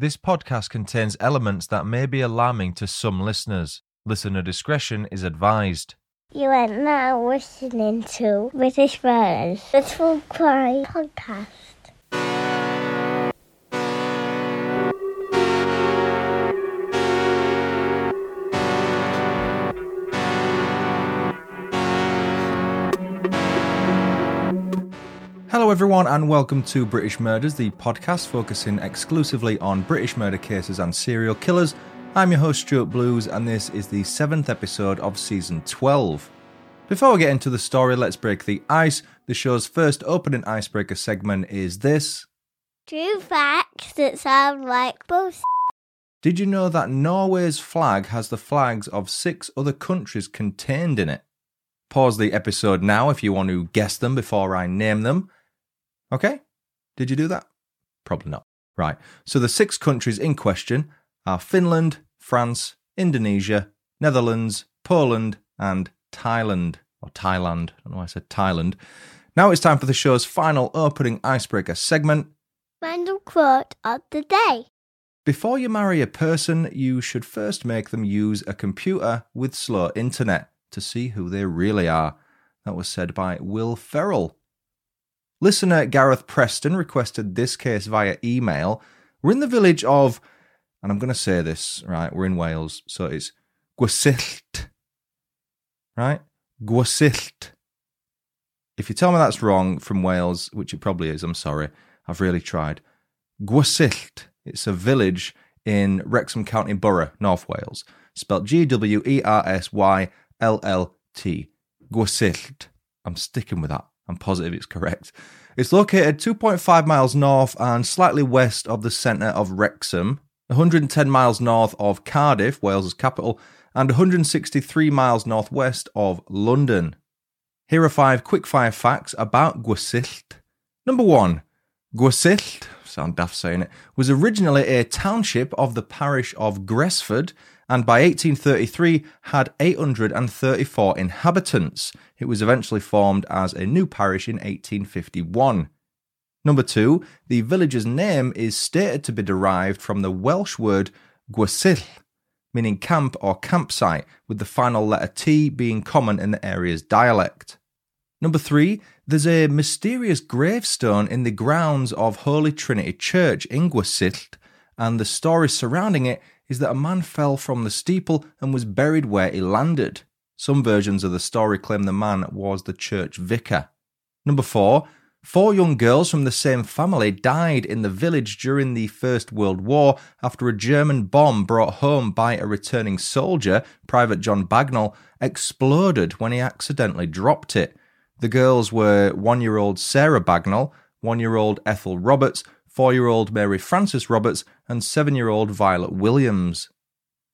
This podcast contains elements that may be alarming to some listeners. Listener discretion is advised. You are now listening to British Murders, the True Crime Podcast. Hello, everyone, and welcome to British Murders, the podcast focusing exclusively on British murder cases and serial killers. I'm your host, Stuart Blues, and this is the seventh episode of season 12. Before we get into the story, let's break the ice. The show's first opening icebreaker segment is this True facts that sound like bullshit. Did you know that Norway's flag has the flags of six other countries contained in it? Pause the episode now if you want to guess them before I name them. Okay? Did you do that? Probably not. Right. So the six countries in question are Finland, France, Indonesia, Netherlands, Poland, and Thailand. Or Thailand. I don't know why I said Thailand. Now it's time for the show's final opening icebreaker segment. Random quote of the day. Before you marry a person, you should first make them use a computer with slow internet to see who they really are. That was said by Will Ferrell. Listener Gareth Preston requested this case via email. We're in the village of, and I'm going to say this, right? We're in Wales, so it's Gwersyllt, right? Gwersyllt. If you tell me that's wrong from Wales, which it probably is, I'm sorry. I've really tried. Gwersyllt. It's a village in Wrexham County Borough, North Wales, spelled G W E R S Y L L T. Gwersyllt. I'm sticking with that. I'm positive it's correct. It's located 2.5 miles north and slightly west of the centre of Wrexham, 110 miles north of Cardiff, Wales's capital, and 163 miles northwest of London. Here are five quickfire facts about Gwersyllt. Number one, Gwersyllt, sound daft saying it, was originally a township of the parish of Gresford and by 1833 had 834 inhabitants. It was eventually formed as a new parish in 1851. Number two, the village's name is stated to be derived from the Welsh word gwersyll, meaning camp or campsite, with the final letter T being common in the area's dialect. Number three, there's a mysterious gravestone in the grounds of Holy Trinity Church in and the story surrounding it is that a man fell from the steeple and was buried where he landed. Some versions of the story claim the man was the church vicar. Number four, four young girls from the same family died in the village during the First World War after a German bomb brought home by a returning soldier, Private John Bagnall, exploded when he accidentally dropped it. The girls were one year old Sarah Bagnall, one year old Ethel Roberts, four year old Mary Frances Roberts, and seven year old Violet Williams.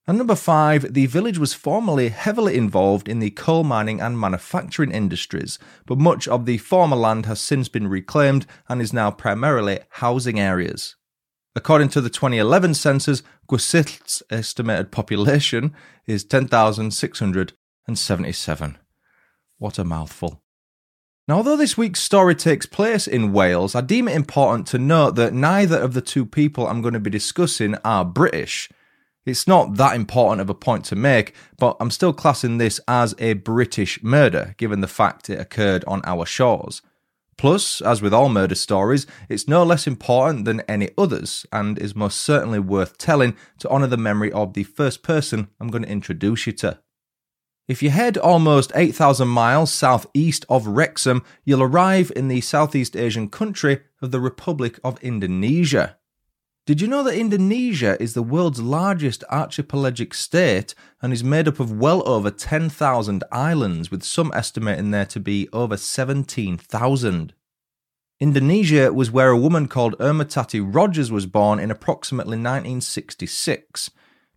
And number five, the village was formerly heavily involved in the coal mining and manufacturing industries, but much of the former land has since been reclaimed and is now primarily housing areas. According to the 2011 census, Gwersyllt's estimated population is 10,677. What a mouthful. Now, although this week's story takes place in Wales, I deem it important to note that neither of the two people I'm going to be discussing are British. It's not that important of a point to make, but I'm still classing this as a British murder, given the fact it occurred on our shores. Plus, as with all murder stories, it's no less important than any others, and is most certainly worth telling to honour the memory of the first person I'm going to introduce you to. If you head almost 8,000 miles southeast of Wrexham, you'll arrive in the Southeast Asian country of the Republic of Indonesia. Did you know that Indonesia is the world's largest archipelagic state and is made up of well over 10,000 islands, with some estimating there to be over 17,000? Indonesia was where a woman called Irma Tati Rodgers was born in approximately 1966.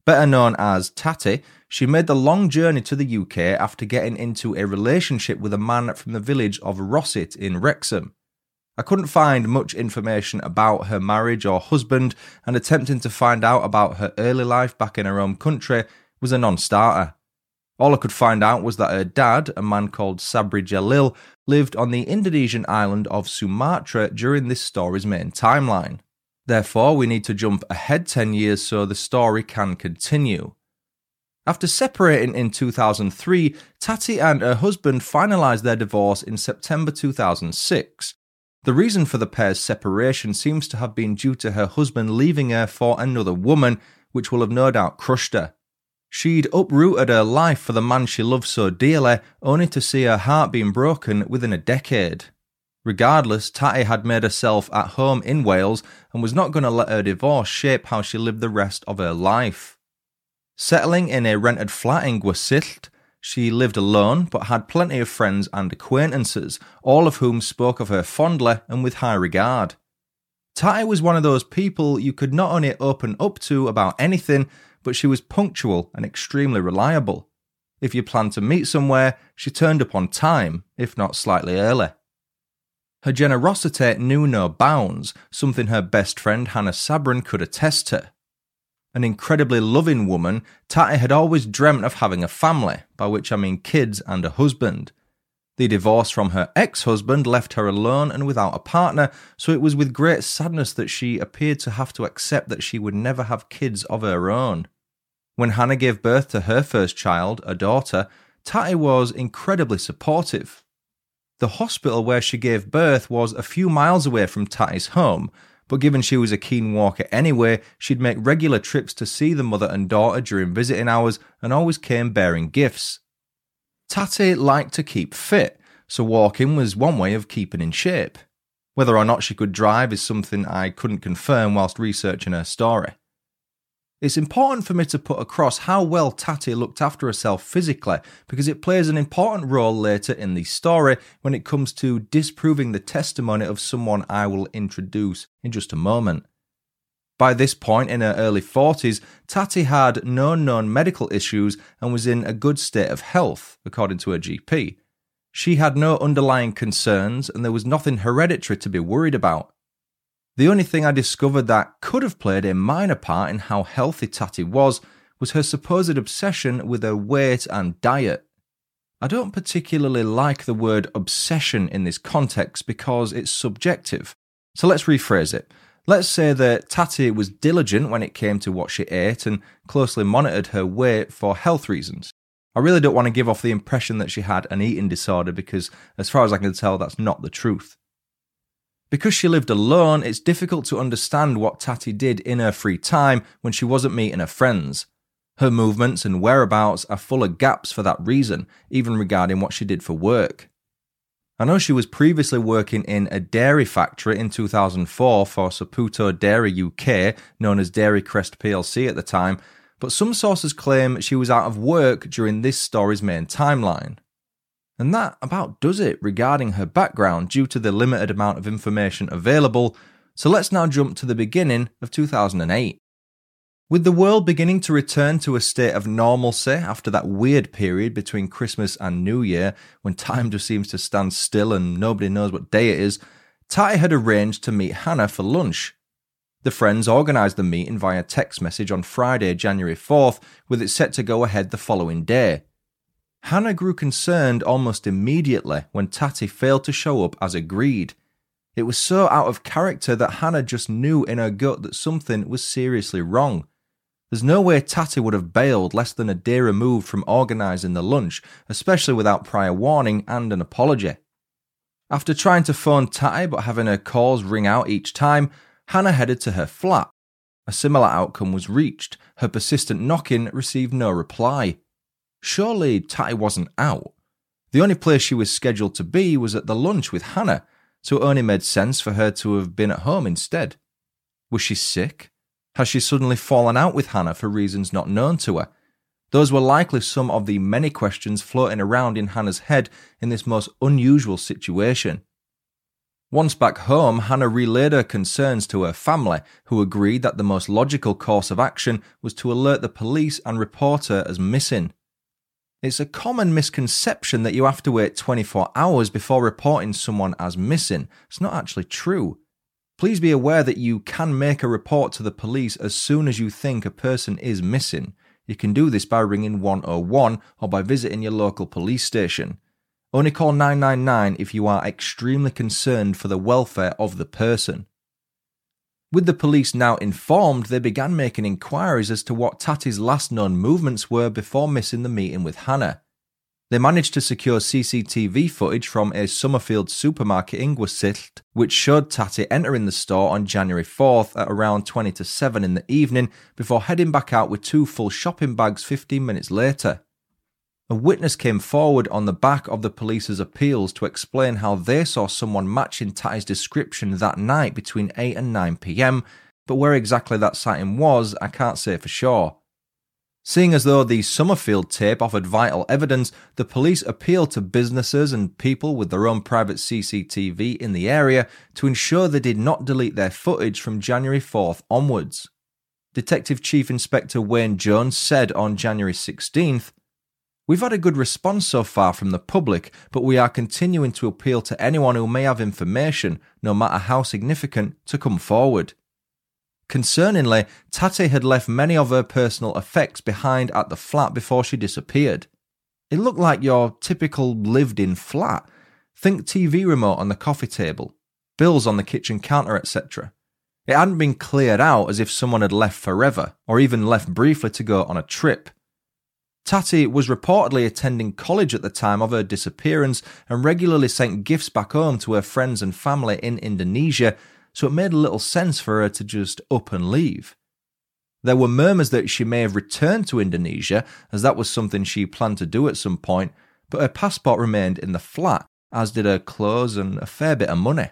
Better known as Tati, she made the long journey to the UK after getting into a relationship with a man from the village of Rossett in Wrexham. I couldn't find much information about her marriage or husband, and attempting to find out about her early life back in her home country was a non starter. All I could find out was that her dad, a man called Sabri Jalil, lived on the Indonesian island of Sumatra during this story's main timeline. Therefore, we need to jump ahead 10 years so the story can continue. After separating in 2003, Tati and her husband finalised their divorce in September 2006. The reason for the pair's separation seems to have been due to her husband leaving her for another woman, which will have no doubt crushed her. She'd uprooted her life for the man she loved so dearly, only to see her heart being broken within a decade. Regardless, Tati had made herself at home in Wales and was not going to let her divorce shape how she lived the rest of her life. Settling in a rented flat in Gwersyllt, she lived alone but had plenty of friends and acquaintances, all of whom spoke of her fondly and with high regard. Tati was one of those people you could not only open up to about anything, but she was punctual and extremely reliable. If you planned to meet somewhere, she turned up on time, if not slightly early. Her generosity knew no bounds, something her best friend Hannah Sabrin could attest to. An incredibly loving woman, Tati had always dreamt of having a family, by which I mean kids and a husband. The divorce from her ex husband left her alone and without a partner, so it was with great sadness that she appeared to have to accept that she would never have kids of her own. When Hannah gave birth to her first child, a daughter, Tati was incredibly supportive. The hospital where she gave birth was a few miles away from Tati's home, but given she was a keen walker anyway, she'd make regular trips to see the mother and daughter during visiting hours and always came bearing gifts. Tati liked to keep fit, so walking was one way of keeping in shape. Whether or not she could drive is something I couldn't confirm whilst researching her story. It's important for me to put across how well Tati looked after herself physically because it plays an important role later in the story when it comes to disproving the testimony of someone I will introduce in just a moment. By this point in her early 40s, Tati had no known medical issues and was in a good state of health, according to her GP. She had no underlying concerns and there was nothing hereditary to be worried about. The only thing I discovered that could have played a minor part in how healthy Tati was was her supposed obsession with her weight and diet. I don't particularly like the word obsession in this context because it's subjective. So let's rephrase it. Let's say that Tati was diligent when it came to what she ate and closely monitored her weight for health reasons. I really don't want to give off the impression that she had an eating disorder because, as far as I can tell, that's not the truth. Because she lived alone, it's difficult to understand what Tati did in her free time when she wasn't meeting her friends. Her movements and whereabouts are full of gaps for that reason, even regarding what she did for work. I know she was previously working in a dairy factory in 2004 for Saputo Dairy UK, known as Dairy Crest plc at the time, but some sources claim she was out of work during this story's main timeline. And that about does it regarding her background due to the limited amount of information available. So let's now jump to the beginning of 2008. With the world beginning to return to a state of normalcy after that weird period between Christmas and New Year, when time just seems to stand still and nobody knows what day it is, Ty had arranged to meet Hannah for lunch. The friends organised the meeting via text message on Friday, January 4th, with it set to go ahead the following day. Hannah grew concerned almost immediately when Tati failed to show up as agreed. It was so out of character that Hannah just knew in her gut that something was seriously wrong. There's no way Tati would have bailed less than a day removed from organising the lunch, especially without prior warning and an apology. After trying to phone Tati but having her calls ring out each time, Hannah headed to her flat. A similar outcome was reached. Her persistent knocking received no reply. Surely Tati wasn't out. The only place she was scheduled to be was at the lunch with Hannah, so it only made sense for her to have been at home instead. Was she sick? Has she suddenly fallen out with Hannah for reasons not known to her? Those were likely some of the many questions floating around in Hannah's head in this most unusual situation. Once back home, Hannah relayed her concerns to her family, who agreed that the most logical course of action was to alert the police and report her as missing. It's a common misconception that you have to wait 24 hours before reporting someone as missing. It's not actually true. Please be aware that you can make a report to the police as soon as you think a person is missing. You can do this by ringing 101 or by visiting your local police station. Only call 999 if you are extremely concerned for the welfare of the person. With the police now informed, they began making inquiries as to what Tati's last known movements were before missing the meeting with Hannah. They managed to secure CCTV footage from a Somerfield supermarket in Ingwisilt, which showed Tati entering the store on January 4th at around 20 to 7 in the evening before heading back out with two full shopping bags 15 minutes later. A witness came forward on the back of the police's appeals to explain how they saw someone matching Tati's description that night between 8 and 9 pm, but where exactly that sighting was, I can't say for sure. Seeing as though the Somerfield tape offered vital evidence, the police appealed to businesses and people with their own private CCTV in the area to ensure they did not delete their footage from January 4th onwards. Detective Chief Inspector Wayne Jones said on January 16th, We've had a good response so far from the public, but we are continuing to appeal to anyone who may have information, no matter how significant, to come forward. Concerningly, Tati had left many of her personal effects behind at the flat before she disappeared. It looked like your typical lived in flat. Think TV remote on the coffee table, bills on the kitchen counter, etc. It hadn't been cleared out as if someone had left forever, or even left briefly to go on a trip. Tati was reportedly attending college at the time of her disappearance and regularly sent gifts back home to her friends and family in Indonesia, so it made a little sense for her to just up and leave. There were murmurs that she may have returned to Indonesia, as that was something she planned to do at some point, but her passport remained in the flat, as did her clothes and a fair bit of money.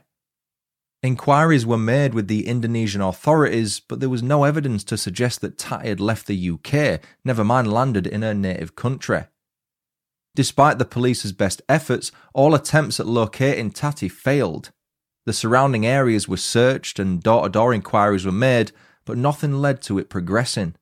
Inquiries were made with the Indonesian authorities, but there was no evidence to suggest that Tati had left the UK, never mind landed in her native country. Despite the police's best efforts, all attempts at locating Tati failed. The surrounding areas were searched and door to door inquiries were made, but nothing led to it progressing.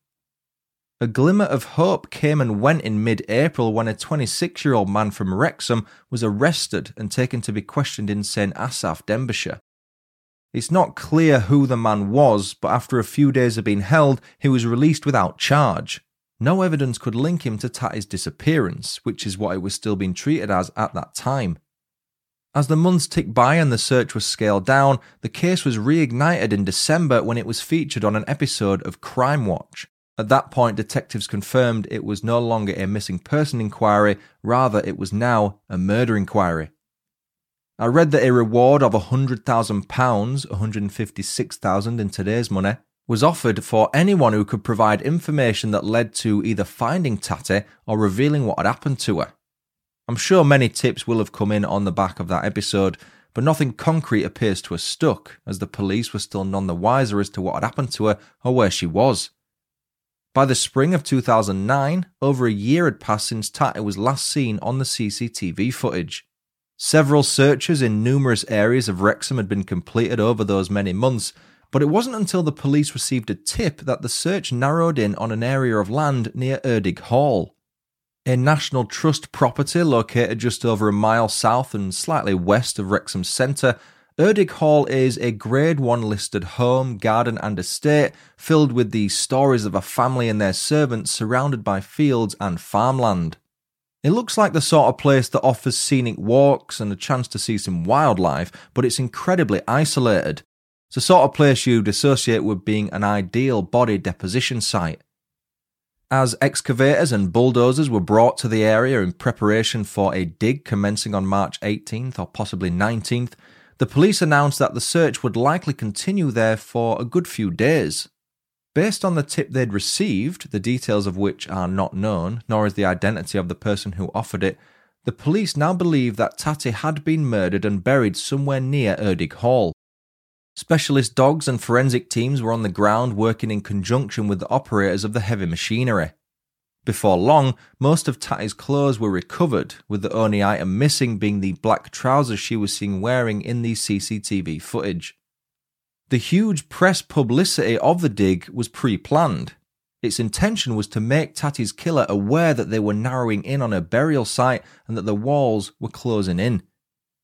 A glimmer of hope came and went in mid April when a 26 year old man from Wrexham was arrested and taken to be questioned in St Asaph, Denbighshire. It's not clear who the man was, but after a few days of being held, he was released without charge. No evidence could link him to Tati's disappearance, which is what it was still being treated as at that time. As the months ticked by and the search was scaled down, the case was reignited in December when it was featured on an episode of Crimewatch. At that point, detectives confirmed it was no longer a missing person inquiry, rather, it was now a murder inquiry. I read that a reward of £100,000, £156,000 in today's money, was offered for anyone who could provide information that led to either finding Tati or revealing what had happened to her. I'm sure many tips will have come in on the back of that episode, but nothing concrete appears to have stuck, as the police were still none the wiser as to what had happened to her or where she was. By the spring of 2009, over a year had passed since Tati was last seen on the CCTV footage. Several searches in numerous areas of Wrexham had been completed over those many months, but it wasn't until the police received a tip that the search narrowed in on an area of land near Erddig Hall a National Trust property located just over a mile south and slightly west of Wrexham Centre. Erddig Hall is a Grade 1 listed home, garden, and estate filled with the stories of a family and their servants surrounded by fields and farmland. It looks like the sort of place that offers scenic walks and a chance to see some wildlife, but it's incredibly isolated. It's the sort of place you'd associate with being an ideal body deposition site. As excavators and bulldozers were brought to the area in preparation for a dig commencing on March 18th or possibly 19th, the police announced that the search would likely continue there for a good few days. Based on the tip they'd received, the details of which are not known, nor is the identity of the person who offered it, the police now believe that Tati had been murdered and buried somewhere near Erddig Hall. Specialist dogs and forensic teams were on the ground working in conjunction with the operators of the heavy machinery. Before long, most of Tati's clothes were recovered, with the only item missing being the black trousers she was seen wearing in the CCTV footage. The huge press publicity of the dig was pre planned. Its intention was to make Tati's killer aware that they were narrowing in on her burial site and that the walls were closing in.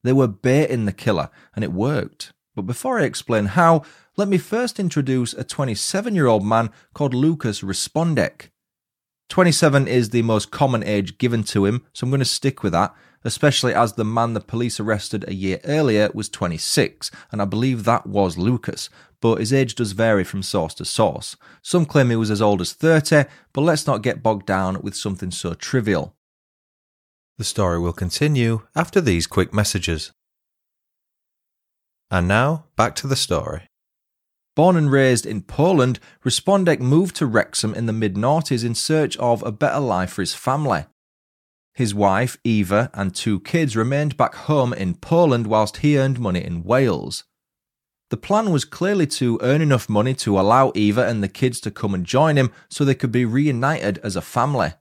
They were baiting the killer, and it worked. But before I explain how, let me first introduce a 27 year old man called Lukasz Reszpondek. 27 is the most common age given to him, so I'm going to stick with that, especially as the man the police arrested a year earlier was 26, and I believe that was Lukasz. but his age does vary from source to source. Some claim he was as old as 30, but let's not get bogged down with something so trivial. The story will continue after these quick messages. And now, back to the story. Born and raised in Poland, Reszpondek moved to Wrexham in the mid noughties in search of a better life for his family. His wife, Eva, and two kids remained back home in Poland whilst he earned money in Wales. The plan was clearly to earn enough money to allow Eva and the kids to come and join him so they could be reunited as a family.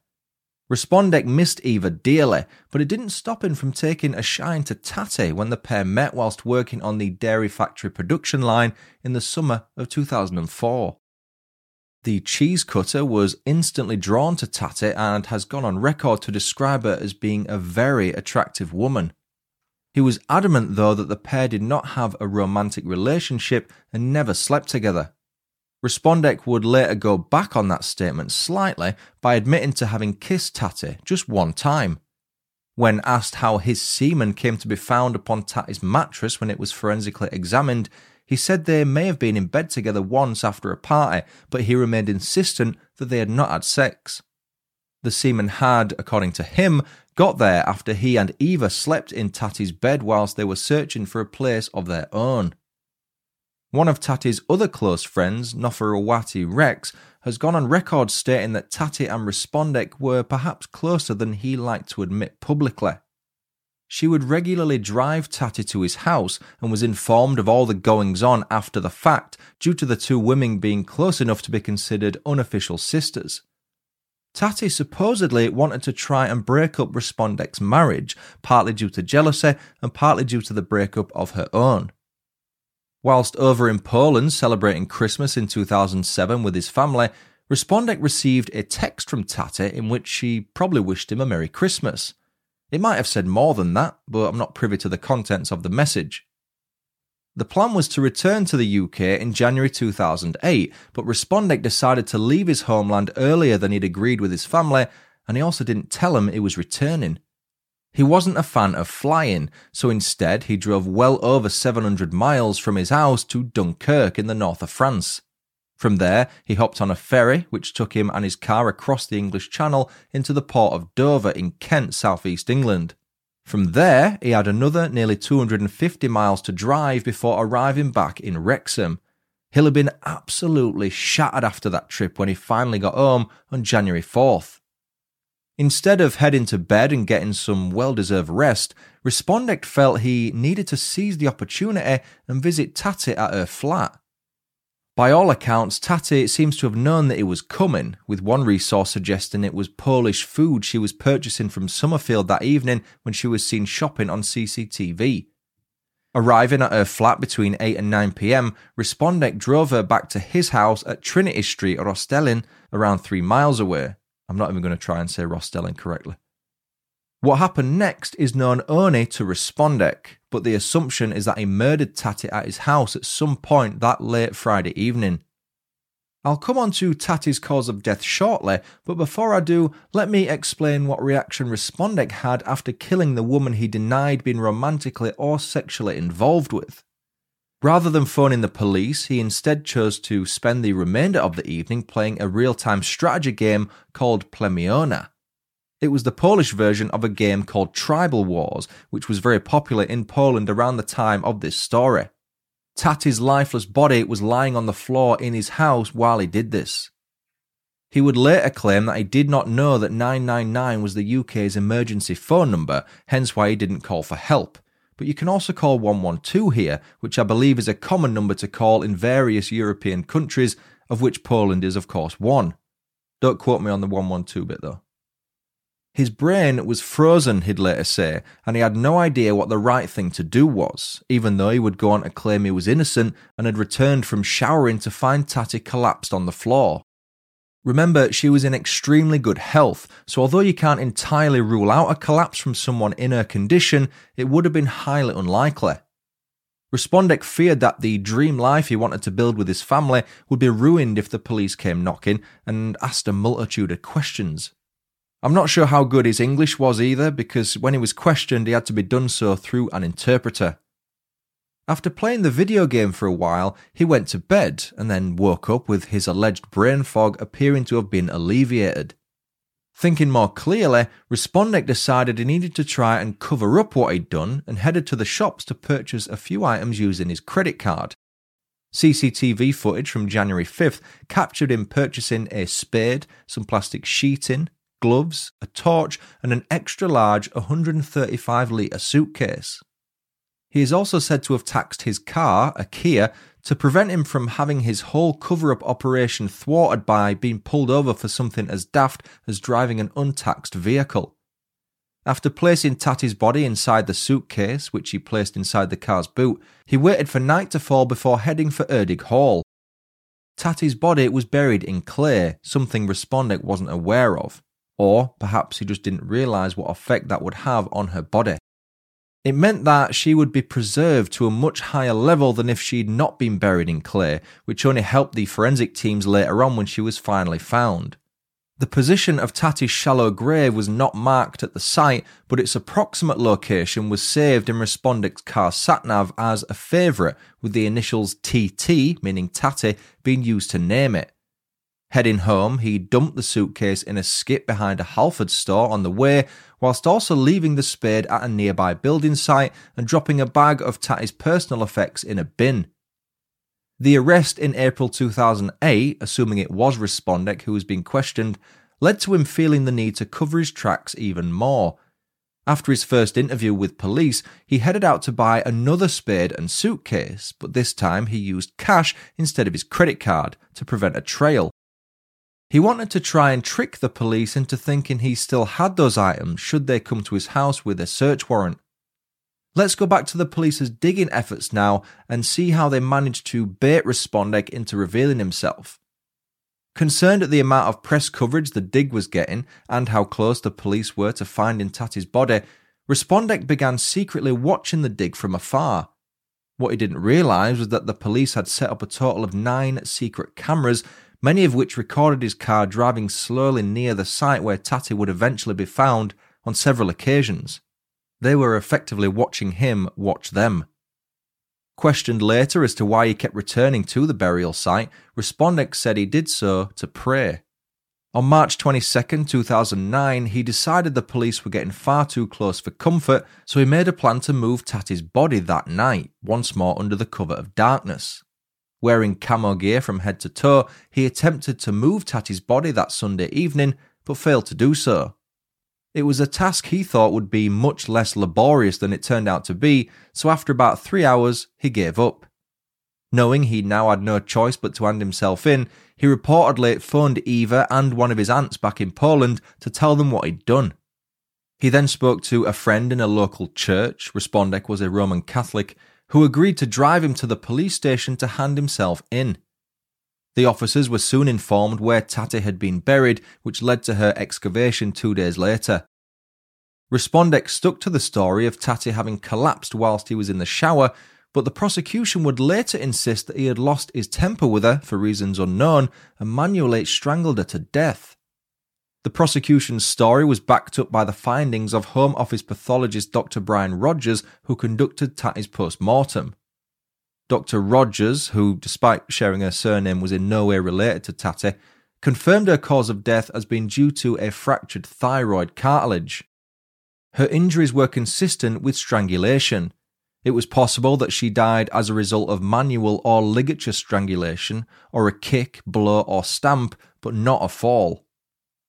Reszpondek missed Eva dearly, but it didn't stop him from taking a shine to Tati when the pair met whilst working on the dairy factory production line in the summer of 2004. The cheese cutter was instantly drawn to Tati and has gone on record to describe her as being a very attractive woman. He was adamant, though, that the pair did not have a romantic relationship and never slept together. Reszpondek would later go back on that statement slightly by admitting to having kissed Tati just one time. When asked how his semen came to be found upon Tati's mattress when it was forensically examined, he said they may have been in bed together once after a party, but he remained insistent that they had not had sex. The seaman had, according to him, got there after he and Eva slept in Tati's bed whilst they were searching for a place of their own. One of Tati's other close friends, Noforawati Rex, has gone on record stating that Tati and Reszpondek were perhaps closer than he liked to admit publicly. She would regularly drive Tati to his house and was informed of all the goings on after the fact due to the two women being close enough to be considered unofficial sisters. Tati supposedly wanted to try and break up Reszpondek's marriage, partly due to jealousy and partly due to the breakup of her own. Whilst over in Poland celebrating Christmas in 2007 with his family, Reszpondek received a text from Tati in which she probably wished him a Merry Christmas. It might have said more than that, but I'm not privy to the contents of the message. The plan was to return to the UK in January 2008, but Reszpondek decided to leave his homeland earlier than he'd agreed with his family, and he also didn't tell him he was returning. He wasn't a fan of flying, so instead he drove well over 700 miles from his house to Dunkirk in the north of France. From there, he hopped on a ferry, which took him and his car across the English Channel into the port of Dover in Kent, southeast England. From there, he had another nearly 250 miles to drive before arriving back in Wrexham. He'll have been absolutely shattered after that trip when he finally got home on January 4th. Instead of heading to bed and getting some well deserved rest, Reszpondek felt he needed to seize the opportunity and visit Tati at her flat. By all accounts, Tati seems to have known that it was coming, with one resource suggesting it was Polish food she was purchasing from Somerfield that evening when she was seen shopping on CCTV. Arriving at her flat between 8 and 9 pm, Reszpondek drove her back to his house at Trinity Street, Rhostyllen, around three miles away. I'm not even going to try and say Rhostyllen correctly. What happened next is known only to Reszpondek, but the assumption is that he murdered Tati at his house at some point that late Friday evening. I'll come on to Tati's cause of death shortly, but before I do, let me explain what reaction Reszpondek had after killing the woman he denied being romantically or sexually involved with. Rather than phoning the police, he instead chose to spend the remainder of the evening playing a real time strategy game called Plemiona. It was the Polish version of a game called Tribal Wars, which was very popular in Poland around the time of this story. Tati's lifeless body was lying on the floor in his house while he did this. He would later claim that he did not know that 999 was the UK's emergency phone number, hence why he didn't call for help but you can also call 112 here, which I believe is a common number to call in various European countries, of which Poland is, of course, one. Don't quote me on the 112 bit though. His brain was frozen, he'd later say, and he had no idea what the right thing to do was, even though he would go on to claim he was innocent and had returned from showering to find Tati collapsed on the floor. Remember, she was in extremely good health, so although you can't entirely rule out a collapse from someone in her condition, it would have been highly unlikely. Reszpondek feared that the dream life he wanted to build with his family would be ruined if the police came knocking and asked a multitude of questions. I'm not sure how good his English was either, because when he was questioned, he had to be done so through an interpreter. After playing the video game for a while, he went to bed and then woke up with his alleged brain fog appearing to have been alleviated. Thinking more clearly, Reszpondek decided he needed to try and cover up what he'd done and headed to the shops to purchase a few items using his credit card. CCTV footage from January 5th captured him purchasing a spade, some plastic sheeting, gloves, a torch, and an extra large 135 litre suitcase. He is also said to have taxed his car, a Kia, to prevent him from having his whole cover up operation thwarted by being pulled over for something as daft as driving an untaxed vehicle. After placing Tati's body inside the suitcase, which he placed inside the car's boot, he waited for night to fall before heading for Erddig Hall. Tati's body was buried in clay, something Reszpondek wasn't aware of, or perhaps he just didn't realise what effect that would have on her body. It meant that she would be preserved to a much higher level than if she'd not been buried in clay, which only helped the forensic teams later on when she was finally found. The position of Tati's shallow grave was not marked at the site, but its approximate location was saved in Reszpondek's car satnav as a favourite, with the initials TT, meaning Tati, being used to name it. Heading home, he dumped the suitcase in a skip behind a Halford store on the way, whilst also leaving the spade at a nearby building site and dropping a bag of Tati's personal effects in a bin. The arrest in April 2008, assuming it was Reszpondek who was being questioned, led to him feeling the need to cover his tracks even more. After his first interview with police, he headed out to buy another spade and suitcase, but this time he used cash instead of his credit card to prevent a trail. He wanted to try and trick the police into thinking he still had those items should they come to his house with a search warrant. Let's go back to the police's digging efforts now and see how they managed to bait Reszpondek into revealing himself. Concerned at the amount of press coverage the dig was getting and how close the police were to finding Tati's body, Reszpondek began secretly watching the dig from afar. What he didn't realise was that the police had set up a total of nine secret cameras many of which recorded his car driving slowly near the site where Tati would eventually be found on several occasions. They were effectively watching him watch them. Questioned later as to why he kept returning to the burial site, Reszpondek said he did so to pray. On March 22, 2009, he decided the police were getting far too close for comfort, so he made a plan to move Tati's body that night, once more under the cover of darkness. Wearing camo gear from head to toe, he attempted to move Tati's body that Sunday evening, but failed to do so. It was a task he thought would be much less laborious than it turned out to be, so after about three hours, he gave up. Knowing he now had no choice but to hand himself in, he reportedly phoned Eva and one of his aunts back in Poland to tell them what he'd done. He then spoke to a friend in a local church, Reszpondek was a Roman Catholic, who agreed to drive him to the police station to hand himself in. The officers were soon informed where Tati had been buried, which led to her excavation two days later. Reszpondek stuck to the story of Tati having collapsed whilst he was in the shower, but the prosecution would later insist that he had lost his temper with her for reasons unknown and manually strangled her to death. The prosecution's story was backed up by the findings of Home Office pathologist Dr. Brian Rodgers, who conducted Tati's post mortem. Dr. Rodgers, who, despite sharing her surname, was in no way related to Tati, confirmed her cause of death as being due to a fractured thyroid cartilage. Her injuries were consistent with strangulation. It was possible that she died as a result of manual or ligature strangulation, or a kick, blow, or stamp, but not a fall.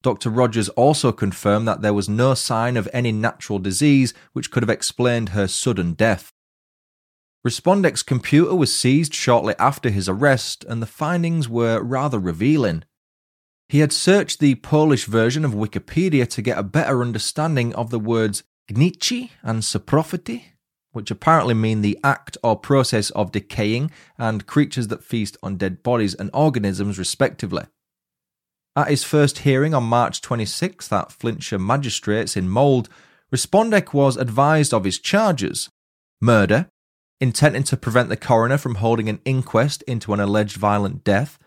Dr. Rodgers also confirmed that there was no sign of any natural disease which could have explained her sudden death. Reszpondek's computer was seized shortly after his arrest, and the findings were rather revealing. He had searched the Polish version of Wikipedia to get a better understanding of the words gnici and saprofity, which apparently mean the act or process of decaying and creatures that feast on dead bodies and organisms, respectively. At his first hearing on March 26th at Flintshire Magistrates in Mold, Reszpondek was advised of his charges murder, intending to prevent the coroner from holding an inquest into an alleged violent death,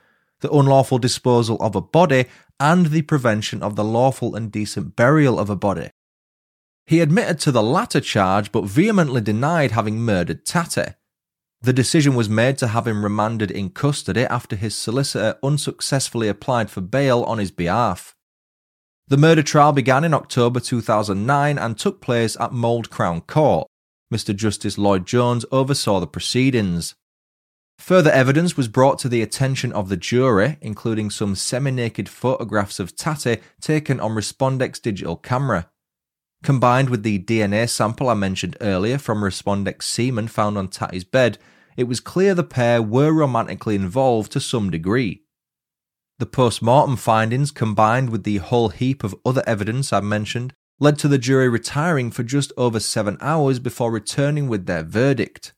the unlawful disposal of a body, and the prevention of the lawful and decent burial of a body. He admitted to the latter charge but vehemently denied having murdered Tati. The decision was made to have him remanded in custody after his solicitor unsuccessfully applied for bail on his behalf. The murder trial began in October 2009 and took place at Mold Crown Court. Mr. Justice Lloyd Jones oversaw the proceedings. Further evidence was brought to the attention of the jury, including some semi naked photographs of Tati taken on Reszpondek's digital camera. Combined with the DNA sample I mentioned earlier from Reszpondek's semen found on Tati's bed, it was clear the pair were romantically involved to some degree. The post mortem findings, combined with the whole heap of other evidence I've mentioned, led to the jury retiring for just over seven hours before returning with their verdict.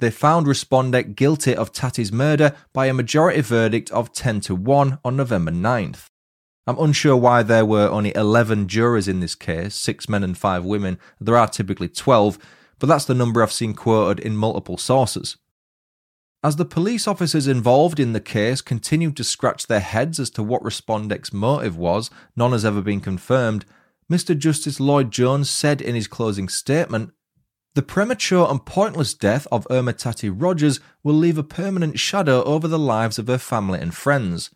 They found Reszpondek guilty of Tati's murder by a majority verdict of 10 to 1 on November 9th. I'm unsure why there were only 11 jurors in this case, 6 men and 5 women. There are typically 12, but that's the number I've seen quoted in multiple sources. As the police officers involved in the case continued to scratch their heads as to what Reszpondek's motive was, none has ever been confirmed, Mr. Justice Lloyd Jones said in his closing statement The premature and pointless death of Irma Tati Rodgers will leave a permanent shadow over the lives of her family and friends.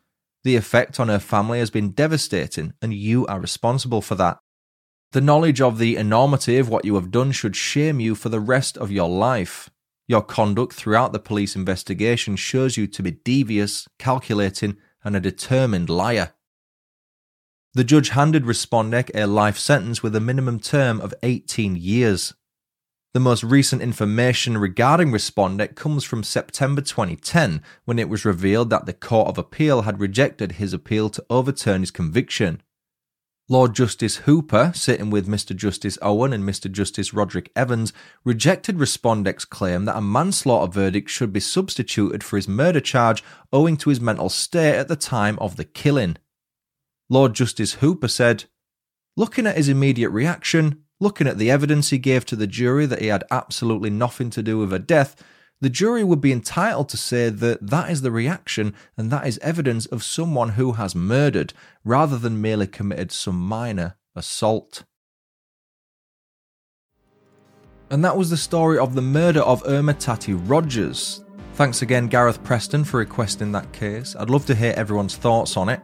The effect on her family has been devastating, and you are responsible for that. The knowledge of the enormity of what you have done should shame you for the rest of your life. Your conduct throughout the police investigation shows you to be devious, calculating, and a determined liar. The judge handed Reszpondek a life sentence with a minimum term of 18 years. The most recent information regarding Reszpondek comes from September 2010, when it was revealed that the Court of Appeal had rejected his appeal to overturn his conviction. Lord Justice Hooper, sitting with Mr. Justice Owen and Mr. Justice Roderick Evans, rejected Reszpondek's claim that a manslaughter verdict should be substituted for his murder charge owing to his mental state at the time of the killing. Lord Justice Hooper said, Looking at his immediate reaction, looking at the evidence he gave to the jury that he had absolutely nothing to do with her death, the jury would be entitled to say that that is the reaction and that is evidence of someone who has murdered, rather than merely committed some minor assault. And that was the story of the murder of Irma Tati Rodgers. Thanks again, Gareth Preston, for requesting that case. I'd love to hear everyone's thoughts on it.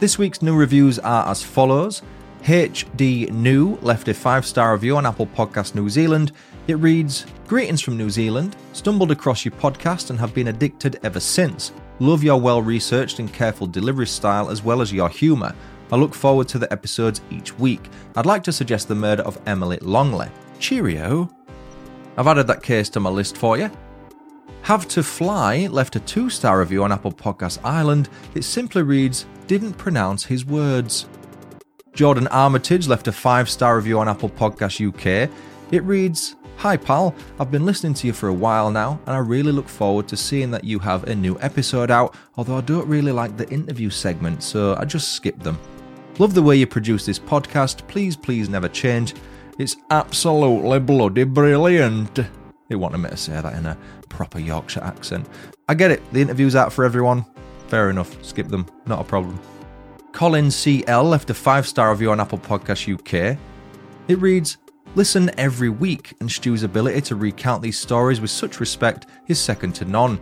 This week's new reviews are as follows HD New left a five star review on Apple Podcast New Zealand. It reads Greetings from New Zealand. Stumbled across your podcast and have been addicted ever since. Love your well researched and careful delivery style as well as your humour. I look forward to the episodes each week. I'd like to suggest the murder of Emily Longley. Cheerio. I've added that case to my list for you. Have to Fly left a two star review on Apple Podcast Ireland. It simply reads, Didn't pronounce his words. Jordan Armitage left a five star review on Apple Podcast UK. It reads, Hi pal, I've been listening to you for a while now, and I really look forward to seeing that you have a new episode out, although I don't really like the interview segment, so I just skip them. Love the way you produce this podcast, please, please never change. It's absolutely bloody brilliant. They wanted me to say that in a proper Yorkshire accent. I get it, the interview's out for everyone. Fair enough, skip them, not a problem. Colin CL left a five star review on Apple Podcast UK. It reads, Listen every week, and Stu's ability to recount these stories with such respect is second to none.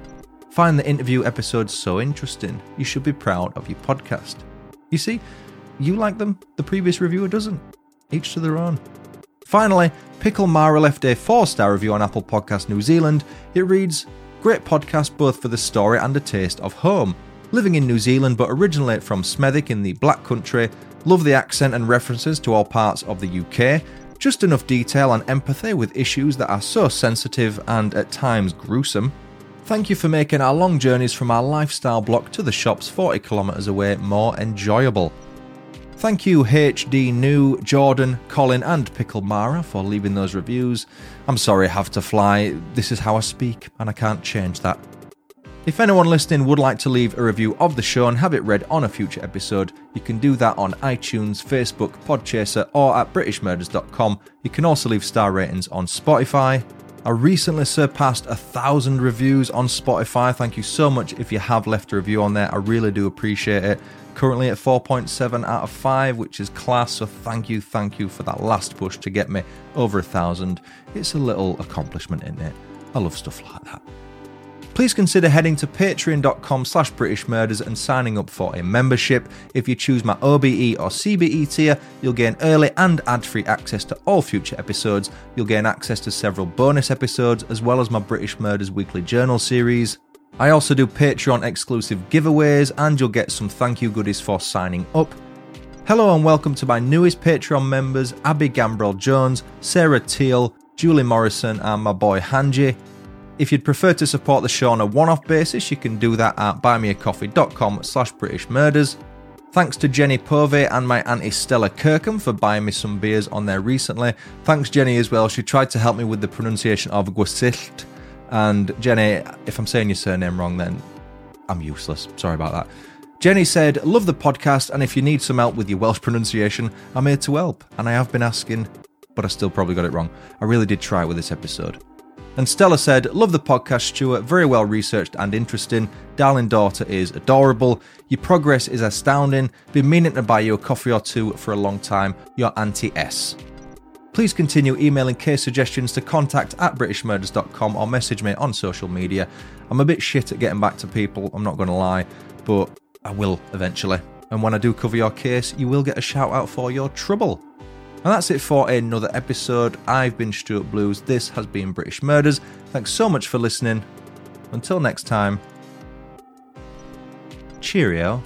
Find the interview episodes so interesting, you should be proud of your podcast. You see, you like them, the previous reviewer doesn't. Each to their own. Finally, Pickle Mara left a four star review on Apple Podcast New Zealand. It reads, Great podcast both for the story and a taste of home. Living in New Zealand but originally from Smethwick in the Black Country, love the accent and references to all parts of the UK. Just enough detail and empathy with issues that are so sensitive and at times gruesome. Thank you for making our long journeys from our lifestyle block to the shops 40 kilometres away more enjoyable. Thank you, HD New, Jordan, Colin, and Pickle Mara for leaving those reviews. I'm sorry I have to fly, this is how I speak, and I can't change that. If anyone listening would like to leave a review of the show and have it read on a future episode, you can do that on iTunes, Facebook, Podchaser, or at BritishMurders.com. You can also leave star ratings on Spotify. I recently surpassed a thousand reviews on Spotify. Thank you so much if you have left a review on there. I really do appreciate it. Currently at 4.7 out of 5, which is class. So thank you, thank you for that last push to get me over a thousand. It's a little accomplishment, isn't it? I love stuff like that. Please consider heading to patreon.com slash British Murders and signing up for a membership. If you choose my OBE or CBE tier, you'll gain early and ad-free access to all future episodes. You'll gain access to several bonus episodes, as well as my British Murders weekly journal series. I also do Patreon exclusive giveaways, and you'll get some thank you goodies for signing up. Hello and welcome to my newest Patreon members, Abby Gambrell Jones, Sarah Teal, Julie Morrison, and my boy Hanji. If you'd prefer to support the show on a one-off basis, you can do that at buymeacoffee.com slash British Murders. Thanks to Jenny Pove and my auntie Stella Kirkham for buying me some beers on there recently. Thanks Jenny as well, she tried to help me with the pronunciation of Gwersyllt. And Jenny, if I'm saying your surname wrong then I'm useless. Sorry about that. Jenny said, Love the podcast, and if you need some help with your Welsh pronunciation, I'm here to help. And I have been asking, but I still probably got it wrong. I really did try with this episode. And Stella said, Love the podcast, Stuart. Very well researched and interesting. Darling daughter is adorable. Your progress is astounding. Been meaning to buy you a coffee or two for a long time. Your Auntie S. Please continue emailing case suggestions to contact at britishmurders.com or message me on social media. I'm a bit shit at getting back to people, I'm not going to lie, but I will eventually. And when I do cover your case, you will get a shout out for your trouble. And that's it for another episode. I've been Stuart Blues. This has been British Murders. Thanks so much for listening. Until next time, cheerio.